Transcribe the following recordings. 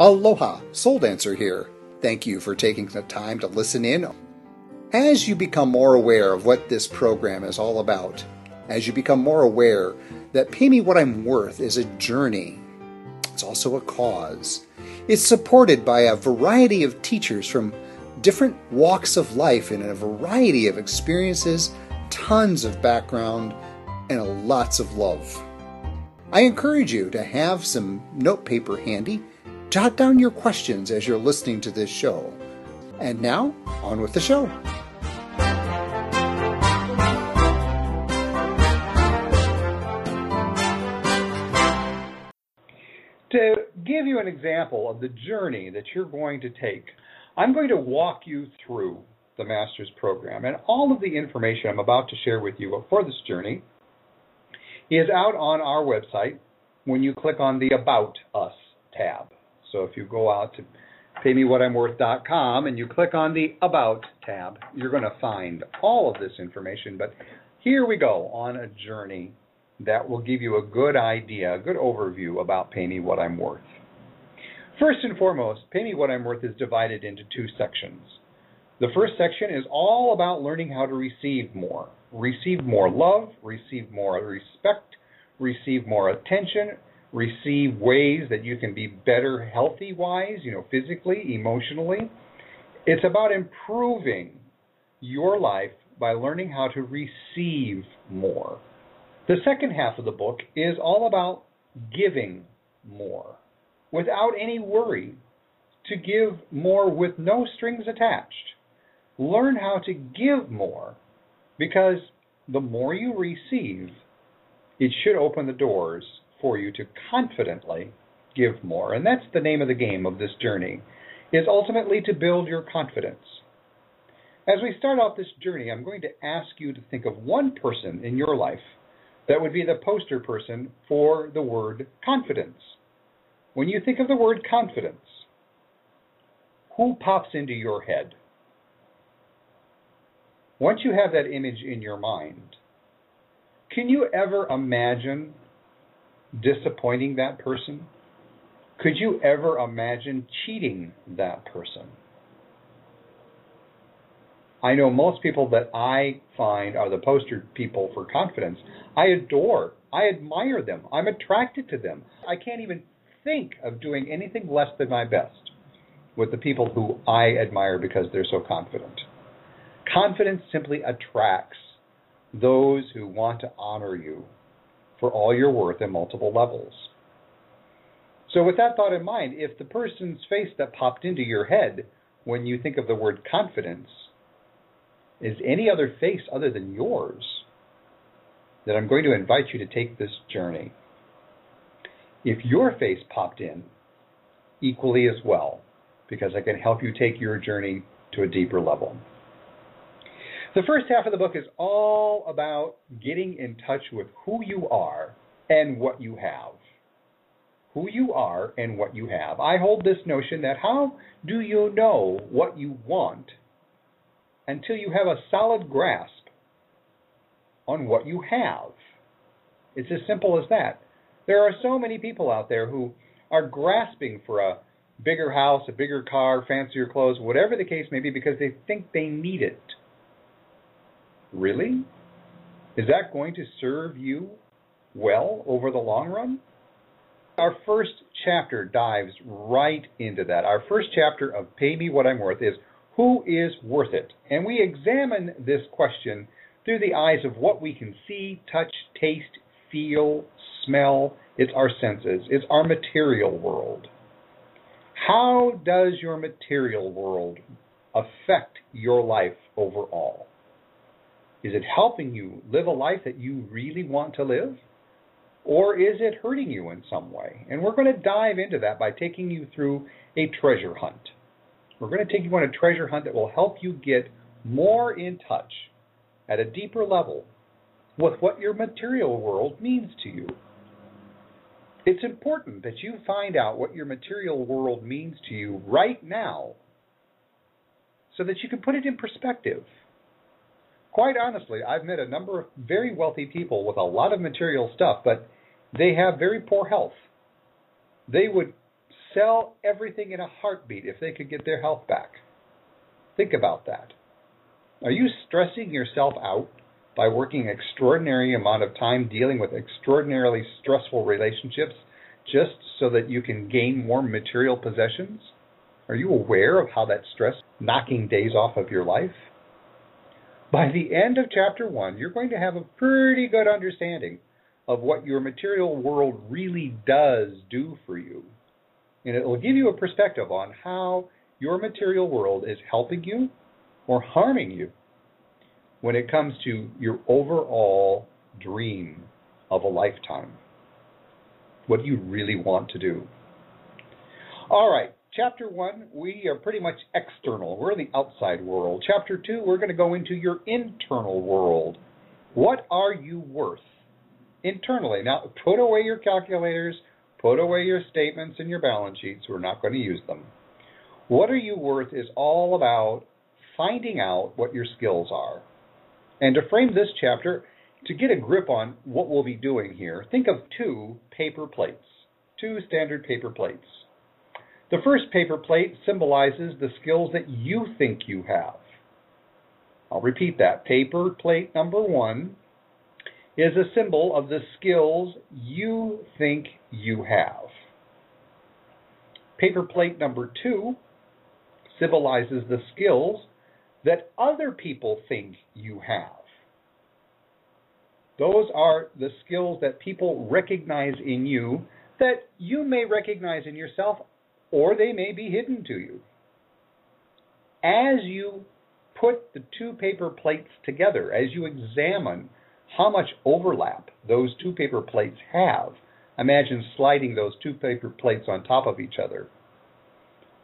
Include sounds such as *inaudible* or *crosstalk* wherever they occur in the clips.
Aloha, Soul Dancer here. Thank you for taking the time to listen in. As you become more aware of what this program is all about, as you become more aware that Pay Me What I'm Worth is a journey, it's also a cause. It's supported by a variety of teachers from different walks of life and a variety of experiences, tons of background, and lots of love. I encourage you to have some notepaper handy. Jot down your questions as you're listening to this show. And now, on with the show. To give you an example of the journey that you're going to take, I'm going to walk you through the master's program. And all of the information I'm about to share with you for this journey is out on our website when you click on the About Us tab. So if you go out to paymewhatimworth.com and you click on the About tab, you're going to find all of this information. But here we go on a journey that will give you a good idea, a good overview about Pay Me What I'm Worth. First and foremost, Pay Me What I'm Worth is divided into two sections. The first section is all about learning how to receive more. Receive more love, receive more respect, receive more attention, receive ways that you can be better healthy wise, you know, physically, emotionally. It's about improving your life by learning how to receive more. The second half of the book is all about giving more without any worry, to give more with no strings attached. Learn how to give more because the more you receive, it should open the doors for you to confidently give more. And that's the name of the game of this journey, is ultimately to build your confidence. As we start off this journey, I'm going to ask you to think of one person in your life that would be the poster person for the word confidence. When you think of the word confidence, who pops into your head? Once you have that image in your mind, can you ever imagine disappointing that person? Could you ever imagine cheating that person? I know most people that I find are the poster people for confidence. I adore, I admire them, I'm attracted to them. I can't even think of doing anything less than my best with the people who I admire because they're so confident. Confidence simply attracts those who want to honor you for all your worth in multiple levels. So, with that thought in mind, if the person's face that popped into your head when you think of the word confidence is any other face other than yours, then I'm going to invite you to take this journey. If your face popped in, equally as well, because I can help you take your journey to a deeper level. The first half of the book is all about getting in touch with who you are and what you have. Who you are and what you have. I hold this notion that how do you know what you want until you have a solid grasp on what you have? It's as simple as that. There are so many people out there who are grasping for a bigger house, a bigger car, fancier clothes, whatever the case may be, because they think they need it. Really? Is that going to serve you well over the long run? Our first chapter dives right into that. Our first chapter of Pay Me What I'm Worth is Who is Worth It? And we examine this question through the eyes of what we can see, touch, taste, feel, smell. It's our senses, it's our material world. How does your material world affect your life overall? Is it helping you live a life that you really want to live? Or is it hurting you in some way? And we're going to dive into that by taking you through a treasure hunt. We're going to take you on a treasure hunt that will help you get more in touch at a deeper level with what your material world means to you. It's important that you find out what your material world means to you right now so that you can put it in perspective quite honestly, I've met a number of very wealthy people with a lot of material stuff, but they have very poor health. They would sell everything in a heartbeat if they could get their health back. Think about that. Are you stressing yourself out by working extraordinary amount of time dealing with extraordinarily stressful relationships just so that you can gain more material possessions? Are you aware of how that stress knocking days off of your life? By the end of chapter 1, you're going to have a pretty good understanding of what your material world really does do for you. And it will give you a perspective on how your material world is helping you or harming you when it comes to your overall dream of a lifetime. What do you really want to do? All right, chapter one, we are pretty much external. We're in the outside world. Chapter two, we're going to go into your internal world. What are you worth internally? Now, put away your calculators, put away your statements and your balance sheets. We're not going to use them. What are you worth is all about finding out what your skills are. And to frame this chapter, to get a grip on what we'll be doing here, think of two paper plates, two standard paper plates. The first paper plate symbolizes the skills that you think you have. I'll repeat that. Paper plate number one is a symbol of the skills you think you have. Paper plate number two symbolizes the skills that other people think you have. Those are the skills that people recognize in you that you may recognize in yourself or they may be hidden to you. As you put the two paper plates together, as you examine how much overlap those two paper plates have, imagine sliding those two paper plates on top of each other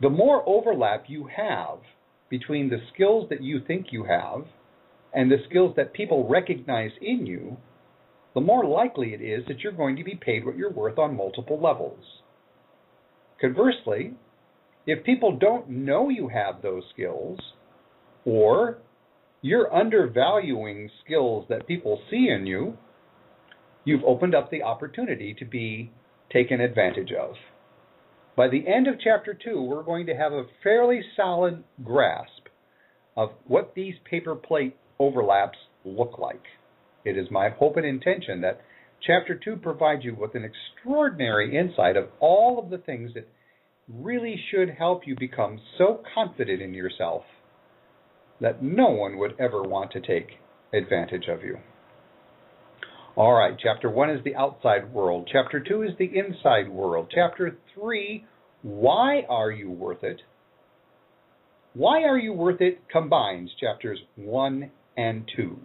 the more overlap you have between the skills that you think you have and the skills that people recognize in you, the more likely it is that you're going to be paid what you're worth on multiple levels. Conversely, if people don't know you have those skills, or you're undervaluing skills that people see in you, you've opened up the opportunity to be taken advantage of. By the end of chapter two, we're going to have a fairly solid grasp of what these paper plate overlaps look like. It is my hope and intention that chapter two provides you with an extraordinary insight of all of the things that really should help you become so confident in yourself that no one would ever want to take advantage of you. All right, chapter one is the outside world. Chapter two is the inside world. Chapter three, why are you worth it? Why are you worth it combines chapters one and two.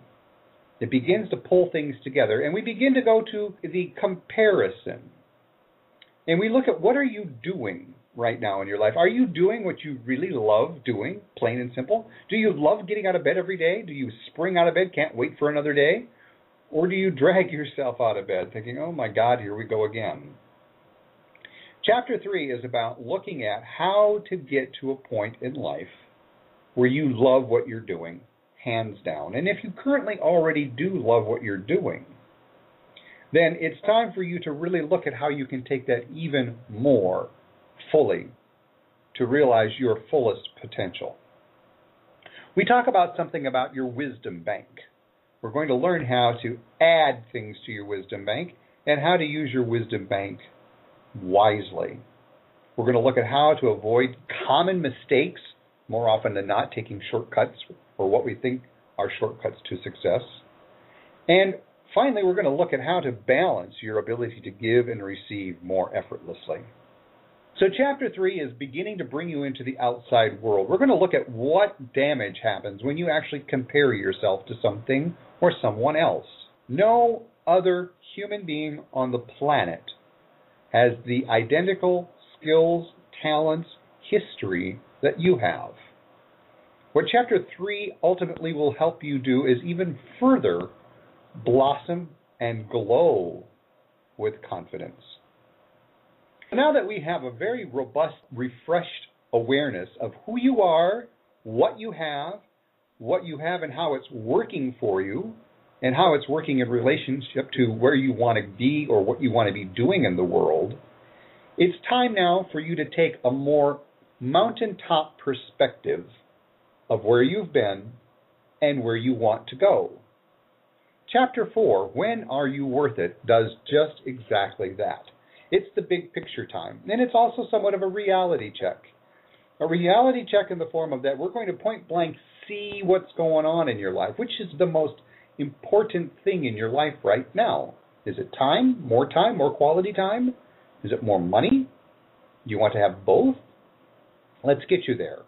It begins to pull things together, and we begin to go to the comparison. And we look at what are you doing right now in your life? Are you doing what you really love doing, plain and simple? Do you love getting out of bed every day? Do you spring out of bed, can't wait for another day? Or do you drag *laughs* yourself out of bed thinking, oh my God, here we go again? Chapter 3 is about looking at how to get to a point in life where you love what you're doing, hands down. And if you currently already do love what you're doing, then it's time for you to really look at how you can take that even more fully to realize your fullest potential. We talk about something about your wisdom bank. We're going to learn how to add things to your wisdom bank and how to use your wisdom bank wisely. We're going to look at how to avoid common mistakes, more often than not, taking shortcuts or what we think are shortcuts to success. And finally, we're going to look at how to balance your ability to give and receive more effortlessly. So, chapter three is beginning to bring you into the outside world. We're going to look at what damage happens when you actually compare yourself to something or someone else. No other human being on the planet has the identical skills, talents, history that you have. What chapter 3 ultimately will help you do is even further blossom and glow with confidence. Now that we have a very robust, refreshed awareness of who you are, what you have, what you have and how it's working for you, and how it's working in relationship to where you want to be or what you want to be doing in the world, It's time now for you to take a more mountaintop perspective of where you've been and where you want to go. Chapter 4, When Are You Worth It, does just exactly that. It's the big picture time, and it's also somewhat of a reality check. A reality check in the form of that we're going to point blank see what's going on in your life, which is the most important thing in your life right now. Is it time? More time? More quality time? Is it more money? You want to have both? Let's get you there.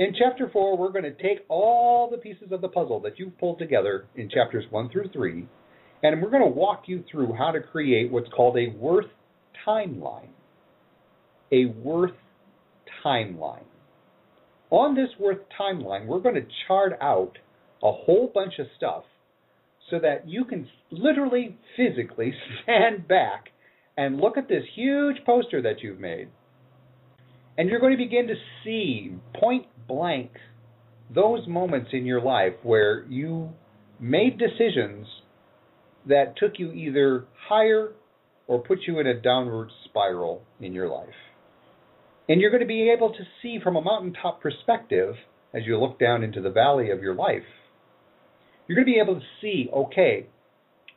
In chapter 4, we're going to take all the pieces of the puzzle that you've pulled together in chapters 1 through 3, and we're going to walk you through how to create what's called a worth timeline. A worth timeline. On this worth timeline, we're going to chart out a whole bunch of stuff so that you can literally, physically stand back and look at this huge poster that you've made. And you're going to begin to see point blank those moments in your life where you made decisions that took you either higher or put you in a downward spiral in your life. And you're going to be able to see from a mountaintop perspective as you look down into the valley of your life. You're going to be able to see, okay,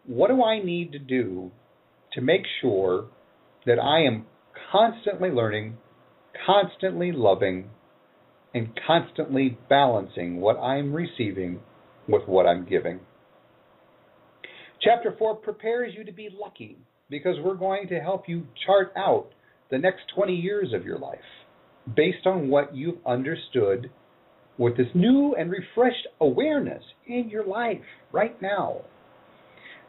what do I need to do to make sure that I am constantly learning, constantly loving, and constantly balancing what I'm receiving with what I'm giving. Chapter 4 prepares you to be lucky because we're going to help you chart out the next 20 years of your life based on what you've understood with this new and refreshed awareness in your life right now.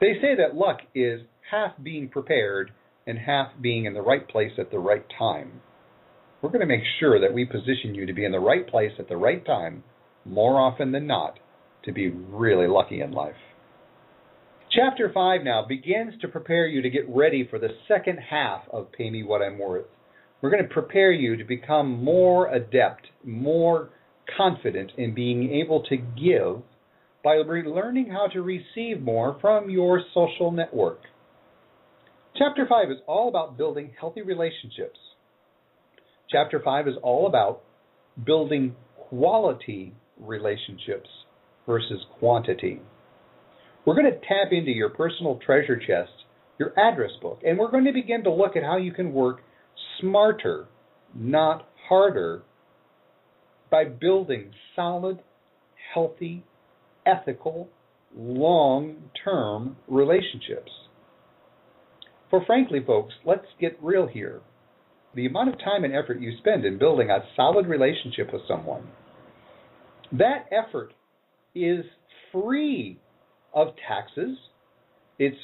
They say that luck is half being prepared and half being in the right place at the right time. We're going to make sure that we position you to be in the right place at the right time more often than not to be really lucky in life. Chapter 5 now begins to prepare you to get ready for the second half of Pay Me What I'm Worth. We're going to prepare you to become more adept, more confident in being able to give by learning how to receive more from your social network. Chapter 5 is all about building healthy relationships. Chapter 5 is all about building quality relationships versus quantity. We're going to tap into your personal treasure chest, your address book, and we're going to begin to look at how you can work smarter, not harder, by building solid, healthy, ethical, long term relationships. For frankly, folks, let's get real here. The amount of time and effort you spend in building a solid relationship with someone, that effort is free of taxes. It's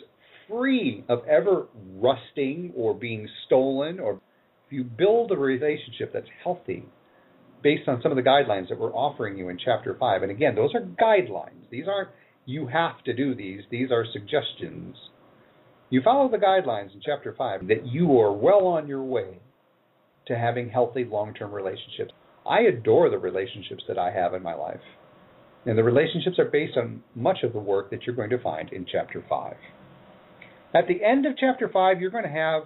free of ever rusting or being stolen. Or if you build a relationship that's healthy based on some of the guidelines that we're offering you in Chapter 5, and again, those are guidelines. These aren't you have to do these, these are suggestions. You follow the guidelines in Chapter 5 that you are well on your way to having healthy long term relationships. I adore the relationships that I have in my life. And the relationships are based on much of the work that you're going to find in Chapter 5. At the end of Chapter 5, you're going to have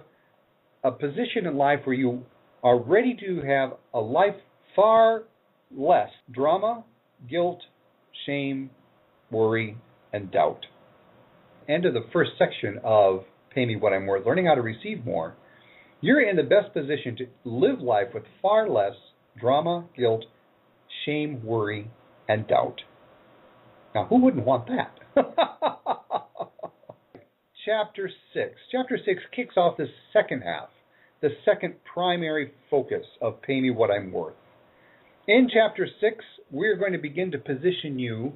a position in life where you are ready to have a life far less drama, guilt, shame, worry, and doubt. End of the first section of Pay Me What I'm Worth, learning how to receive more. You're in the best position to live life with far less drama, guilt, shame, worry, and doubt. Now, who wouldn't want that? *laughs* Chapter 6. Chapter 6 kicks off the second half, the second primary focus of Pay Me What I'm Worth. In Chapter 6, we're going to begin to position you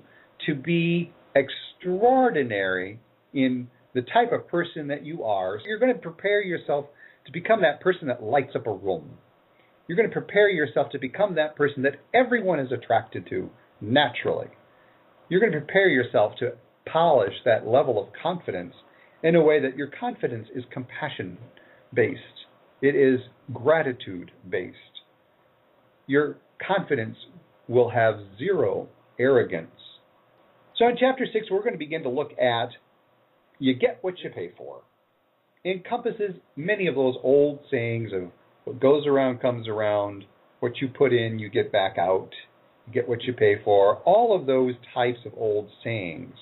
to be extraordinary in the type of person that you are. So you're going to prepare yourself to become that person that lights up a room. You're going to prepare yourself to become that person that everyone is attracted to naturally. You're going to prepare yourself to polish that level of confidence in a way that your confidence is compassion based, it is gratitude based. Your confidence will have zero arrogance. So in chapter 6, we're going to begin to look at you get what you pay for. Encompasses many of those old sayings of what goes around comes around, what you put in, you get back out, you get what you pay for, all of those types of old sayings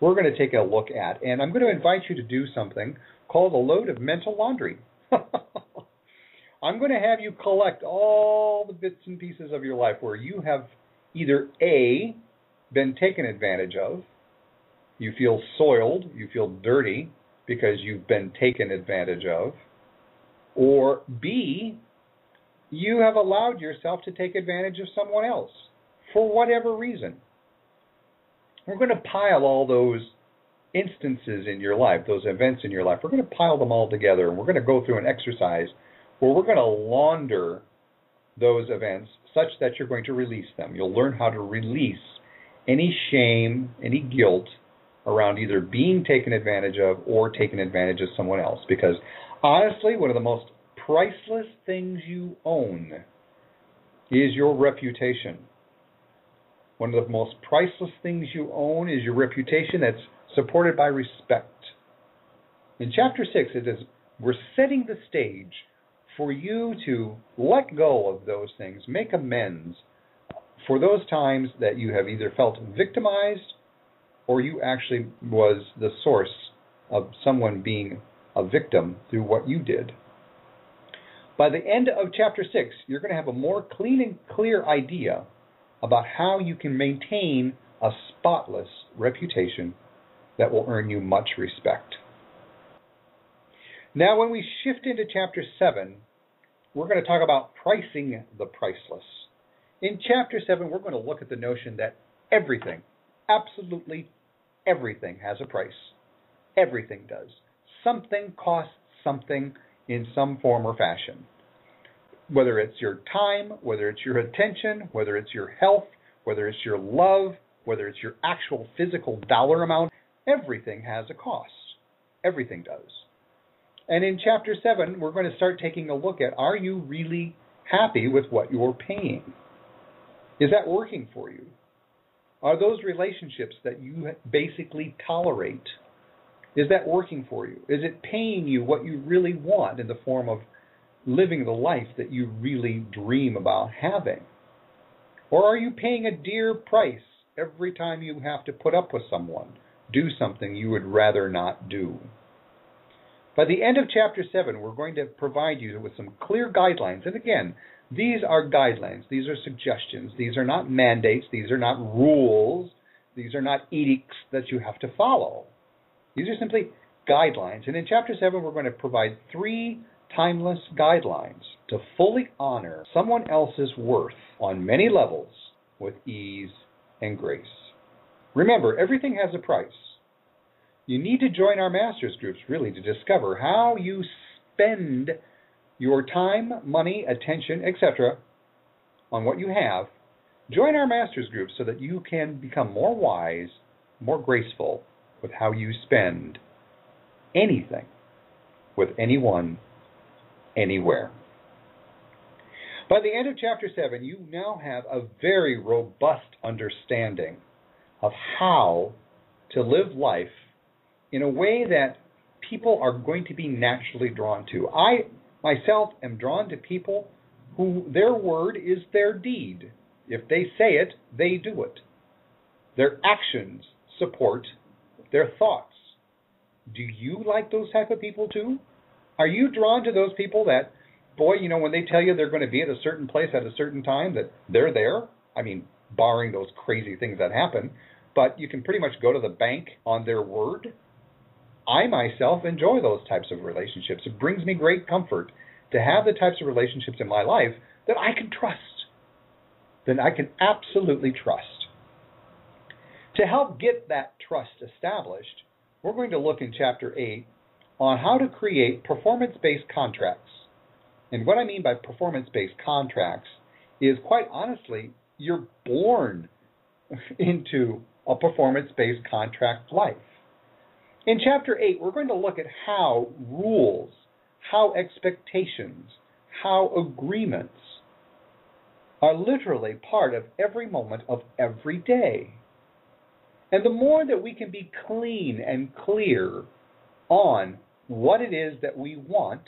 we're going to take a look at. And I'm going to invite you to do something called a load of mental laundry. *laughs* I'm going to have you collect all the bits and pieces of your life where you have either A, been taken advantage of, you feel soiled, you feel dirty because you've been taken advantage of, or B, you have allowed yourself to take advantage of someone else for whatever reason. We're going to pile all those instances in your life, those events in your life, we're going to pile them all together and we're going to go through an exercise where we're going to launder those events such that you're going to release them. You'll learn how to release any shame, any guilt around either being taken advantage of or taken advantage of someone else. Because honestly, one of the most priceless things you own is your reputation. One of the most priceless things you own is your reputation that's supported by respect. In chapter 6, it is we're setting the stage for you to let go of those things, make amends for those times that you have either felt victimized or you actually was the source of someone being a victim through what you did. By the end of chapter 6, you're going to have a more clean and clear idea about how you can maintain a spotless reputation that will earn you much respect. Now, when we shift into chapter 7, we're going to talk about pricing the priceless. In chapter 7, we're going to look at the notion that everything, absolutely everything, has a price. Everything does. Something costs something in some form or fashion whether it's your time, whether it's your attention, whether it's your health, whether it's your love, whether it's your actual physical dollar amount, everything has a cost. Everything does. And in chapter 7, we're going to start taking a look at are you really happy with what you're paying? Is that working for you? Are those relationships that you basically tolerate, is that working for you? Is it paying you what you really want in the form of living the life that you really dream about having? Or are you paying a dear price every time you have to put up with someone, do something you would rather not do? By the end of chapter 7, we're going to provide you with some clear guidelines. And again, these are guidelines, these are suggestions, these are not mandates, these are not rules, these are not edicts that you have to follow. These are simply guidelines. And in chapter 7, we're going to provide three timeless guidelines to fully honor someone else's worth on many levels with ease and grace. Remember, everything has a price. You need to join our master's groups really to discover how you spend your time, money, attention, etc. on what you have. Join our master's groups so that you can become more wise, more graceful with how you spend anything with anyone anywhere. By the end of chapter 7, you now have a very robust understanding of how to live life in a way that people are going to be naturally drawn to. I myself am drawn to people who their word is their deed. If they say it, they do it. Their actions support their thoughts. Do you like those type of people too? Are you drawn to those people that, boy, you know, when they tell you they're going to be at a certain place at a certain time, that they're there? I mean, barring those crazy things that happen, but you can pretty much go to the bank on their word. I myself enjoy those types of relationships. It brings me great comfort to have the types of relationships in my life that I can trust, that I can absolutely trust. To help get that trust established, we're going to look in chapter 8 on how to create performance based contracts. And what I mean by performance based contracts is quite honestly, you're born *laughs* into a performance based contract life. In chapter 8, we're going to look at how rules, how expectations, how agreements are literally part of every moment of every day. And the more that we can be clean and clear on what it is that we want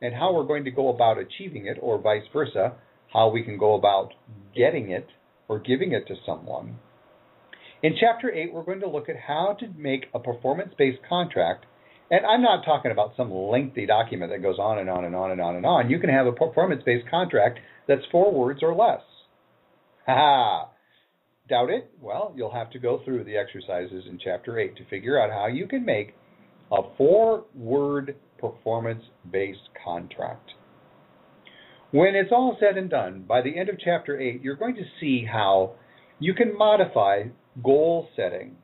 and how we're going to go about achieving it, or vice versa, how we can go about getting it or giving it to someone. In Chapter 8, we're going to look at how to make a performance based contract. And I'm not talking about some lengthy document that goes on and on and on and on and on. You can have a performance based contract that's four words or less. Ha! Doubt it? Well, you'll have to go through the exercises in Chapter 8 to figure out how you can make a four word performance based contract. When it's all said and done, by the end of Chapter 8, you're going to see how you can modify goal setting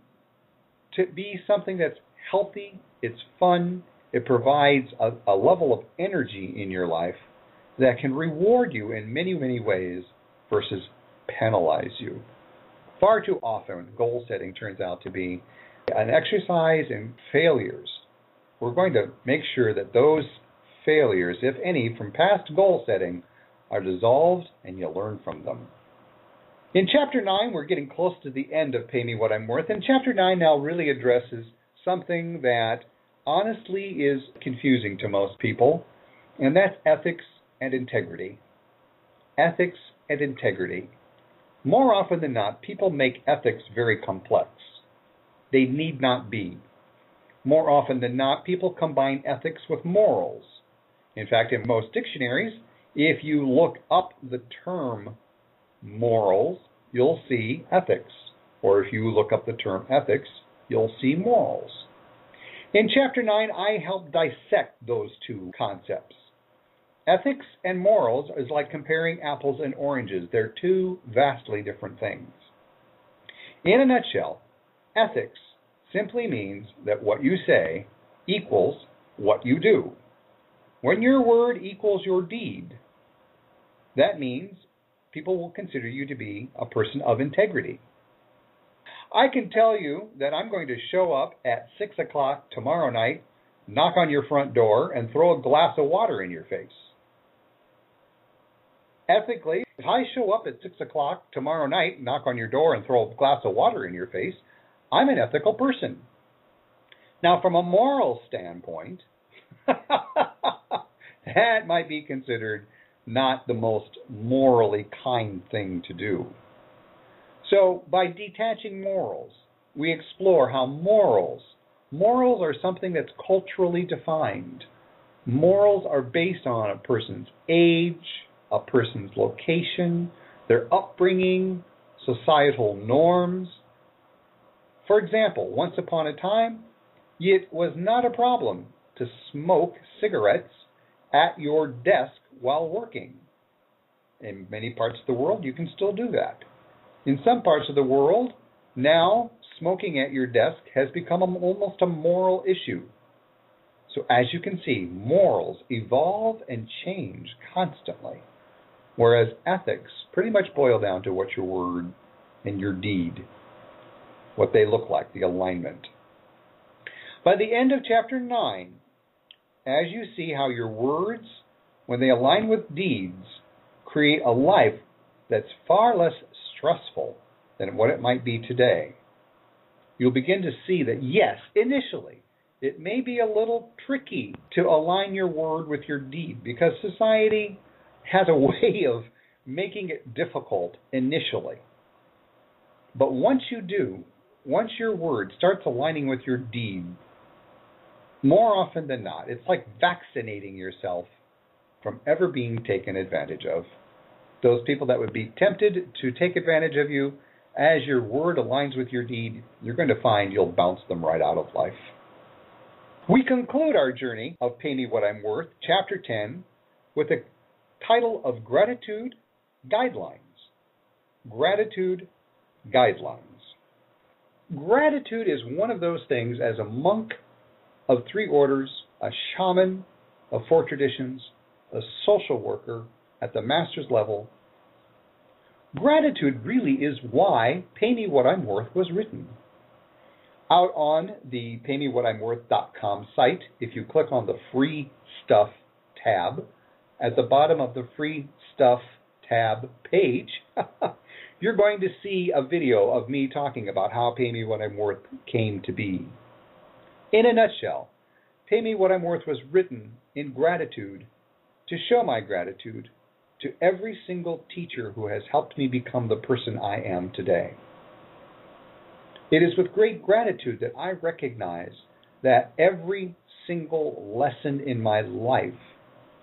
to be something that's healthy, it's fun, it provides a, a level of energy in your life that can reward you in many, many ways versus penalize you. Far too often, goal setting turns out to be an exercise in failures. We're going to make sure that those failures, if any, from past goal setting are dissolved and you learn from them. In Chapter 9, we're getting close to the end of Pay Me What I'm Worth, and Chapter 9 now really addresses something that honestly is confusing to most people, and that's ethics and integrity. Ethics and integrity. More often than not, people make ethics very complex. They need not be. More often than not, people combine ethics with morals. In fact, in most dictionaries, if you look up the term morals, you'll see ethics. Or if you look up the term ethics, you'll see morals. In Chapter 9, I help dissect those two concepts. Ethics and morals is like comparing apples and oranges. They're two vastly different things. In a nutshell, ethics simply means that what you say equals what you do. When your word equals your deed, that means people will consider you to be a person of integrity. I can tell you that I'm going to show up at 6 o'clock tomorrow night, knock on your front door, and throw a glass of water in your face. Ethically, if I show up at 6 o'clock tomorrow night, knock on your door, and throw a glass of water in your face, I'm an ethical person. Now, from a moral standpoint, *laughs* that might be considered not the most morally kind thing to do. So, by detaching morals, we explore how morals, morals are something that's culturally defined. Morals are based on a person's age, a person's location, their upbringing, societal norms. For example, once upon a time, it was not a problem to smoke cigarettes at your desk while working. In many parts of the world, you can still do that. In some parts of the world, now smoking at your desk has become almost a moral issue. So, as you can see, morals evolve and change constantly, whereas ethics pretty much boil down to what your word and your deed, what they look like, the alignment. By the end of chapter 9, as you see how your words when they align with deeds, create a life that's far less stressful than what it might be today. You'll begin to see that, yes, initially, it may be a little tricky to align your word with your deed because society has a *laughs* way of making it difficult initially. But once you do, once your word starts aligning with your deed, more often than not, it's like vaccinating yourself from ever being taken advantage of. Those people that would be tempted to take advantage of you, as your word aligns with your deed, you're going to find you'll bounce them right out of life. We conclude our journey of Pay Me What I'm Worth, Chapter 10, with the title of Gratitude Guidelines. Gratitude Guidelines. Gratitude is one of those things as a monk of three orders, a shaman of four traditions, a social worker at the master's level. Gratitude really is why Pay Me What I'm Worth was written. Out on the paymewhatimworth.com site, if you click on the free stuff tab, at the bottom of the free stuff tab page, *laughs* you're going to see a video of me talking about how Pay Me What I'm Worth came to be. In a nutshell, Pay Me What I'm Worth was written in gratitude to show my gratitude to every single teacher who has helped me become the person I am today. It is with great gratitude that I recognize that every single lesson in my life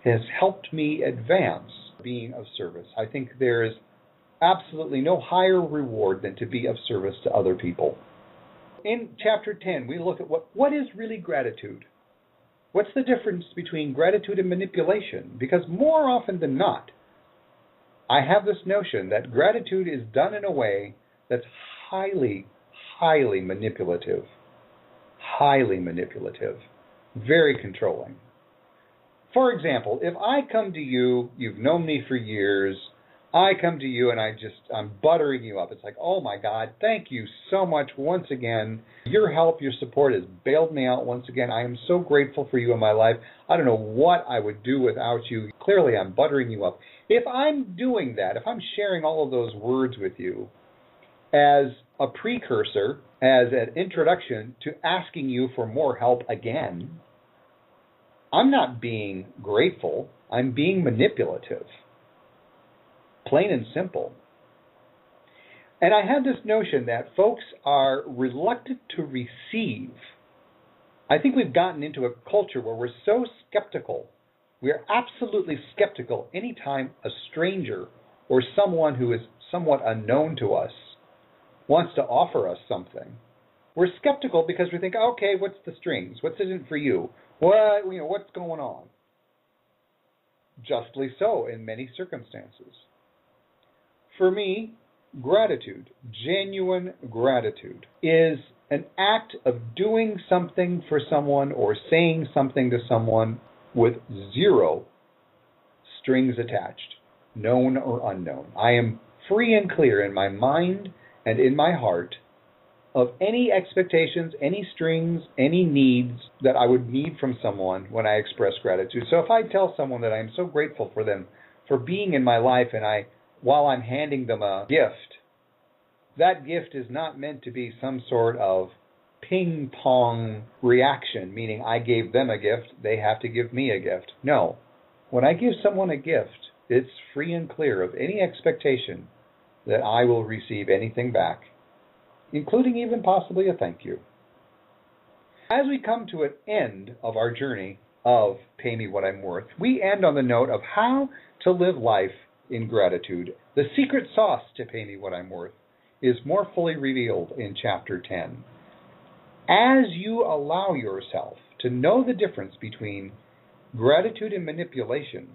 has helped me advance being of service. I think there is absolutely no higher reward than to be of service to other people. In chapter 10, we look at what, what is really gratitude. What's the difference between gratitude and manipulation? Because more often than not, I have this notion that gratitude is done in a way that's highly, highly manipulative. Highly manipulative. Very controlling. For example, if I come to you, you've known me for years, I come to you and I just I'm buttering you up. It's like, "Oh my god, thank you so much once again. Your help, your support has bailed me out once again. I am so grateful for you in my life. I don't know what I would do without you. Clearly, I'm buttering you up." If I'm doing that, if I'm sharing all of those words with you as a precursor, as an introduction to asking you for more help again, I'm not being grateful. I'm being manipulative plain and simple. And I have this notion that folks are reluctant to receive. I think we've gotten into a culture where we're so skeptical. We are absolutely skeptical anytime a stranger or someone who is somewhat unknown to us wants to offer us something. We're skeptical because we think, okay, what's the strings? What's in it for you? What you know, what's going on? Justly so in many circumstances. For me, gratitude, genuine gratitude, is an act of doing something for someone or saying something to someone with zero strings attached, known or unknown. I am free and clear in my mind and in my heart of any expectations, any strings, any needs that I would need from someone when I express gratitude. So if I tell someone that I am so grateful for them for being in my life and I while I'm handing them a gift, that gift is not meant to be some sort of ping pong reaction, meaning I gave them a gift, they have to give me a gift. No. When I give someone a gift, it's free and clear of any expectation that I will receive anything back, including even possibly a thank you. As we come to an end of our journey of Pay Me What I'm Worth, we end on the note of how to live life in gratitude. The secret sauce to pay me what I'm worth is more fully revealed in chapter 10. As you allow yourself to know the difference between gratitude and manipulation,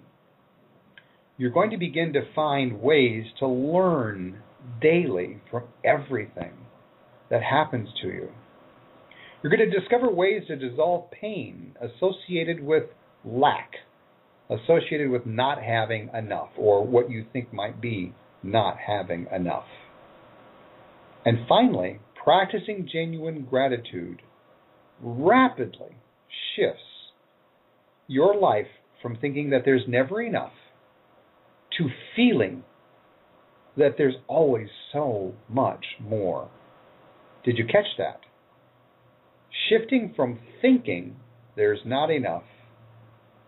you're going to begin to find ways to learn daily from everything that happens to you. You're going to discover ways to dissolve pain associated with lack associated with not having enough or what you think might be not having enough. And finally, practicing genuine gratitude rapidly shifts your life from thinking that there's never enough to feeling that there's always so much more. Did you catch that? Shifting from thinking there's not enough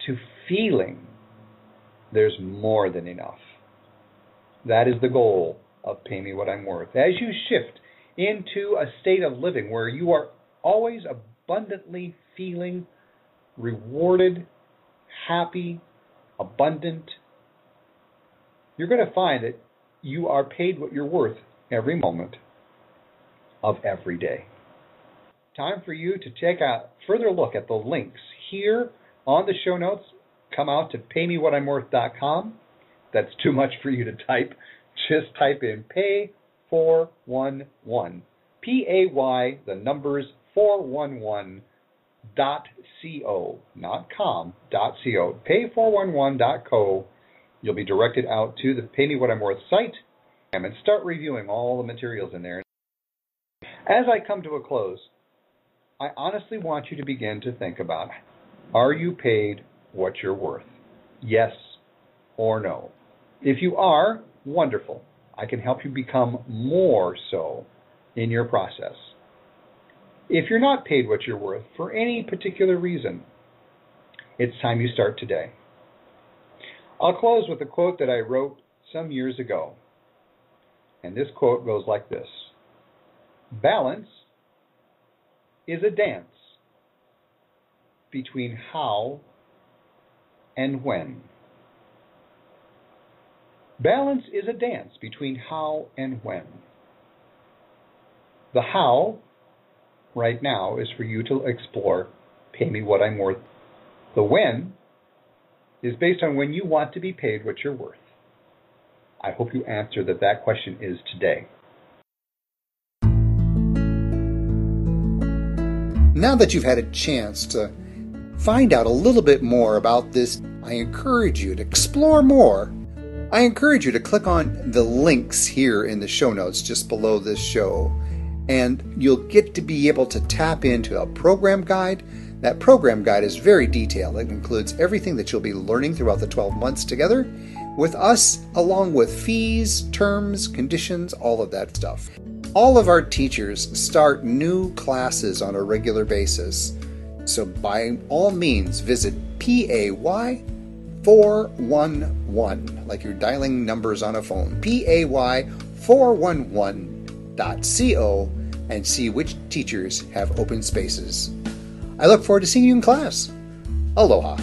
to feeling there's more than enough. That is the goal of Pay Me What I'm Worth. As you shift into a state of living where you are always abundantly feeling rewarded, happy, abundant, you're going to find that you are paid what you're worth every moment of every day. Time for you to take a further look at the links here on the show notes, come out to paymewhatimworth.com. That's too much for you to type. Just type in pay 411. P A Y, the numbers 411 dot co, not com, dot co. Pay411 dot co. You'll be directed out to the Pay Me What I'm Worth site and start reviewing all the materials in there. As I come to a close, I honestly want you to begin to think about are you paid what you're worth? Yes or no? If you are, wonderful. I can help you become more so in your process. If you're not paid what you're worth for any particular reason, It's time you start today. I'll close with a quote that I wrote some years ago. And this quote goes like this Balance is a dance between how and when. Balance is a dance between how and when. The how, right now, is for you to explore pay me what I'm worth. The when is based on when you want to be paid what you're worth. I hope you answer that that question is today. Now that you've had a chance to find out a little bit more about this, I encourage you to explore more. I encourage you to click on the links here in the show notes just below this show, and you'll get to be able to tap into a program guide. That program guide is very detailed. It includes everything that you'll be learning throughout the 12 months together with us, along with fees, terms, conditions, all of that stuff. All of our teachers start new classes on a regular basis. So, by all means, visit PAY411, like you're dialing numbers on a phone, PAY411.co, and see which teachers have open spaces. I look forward to seeing you in class. Aloha.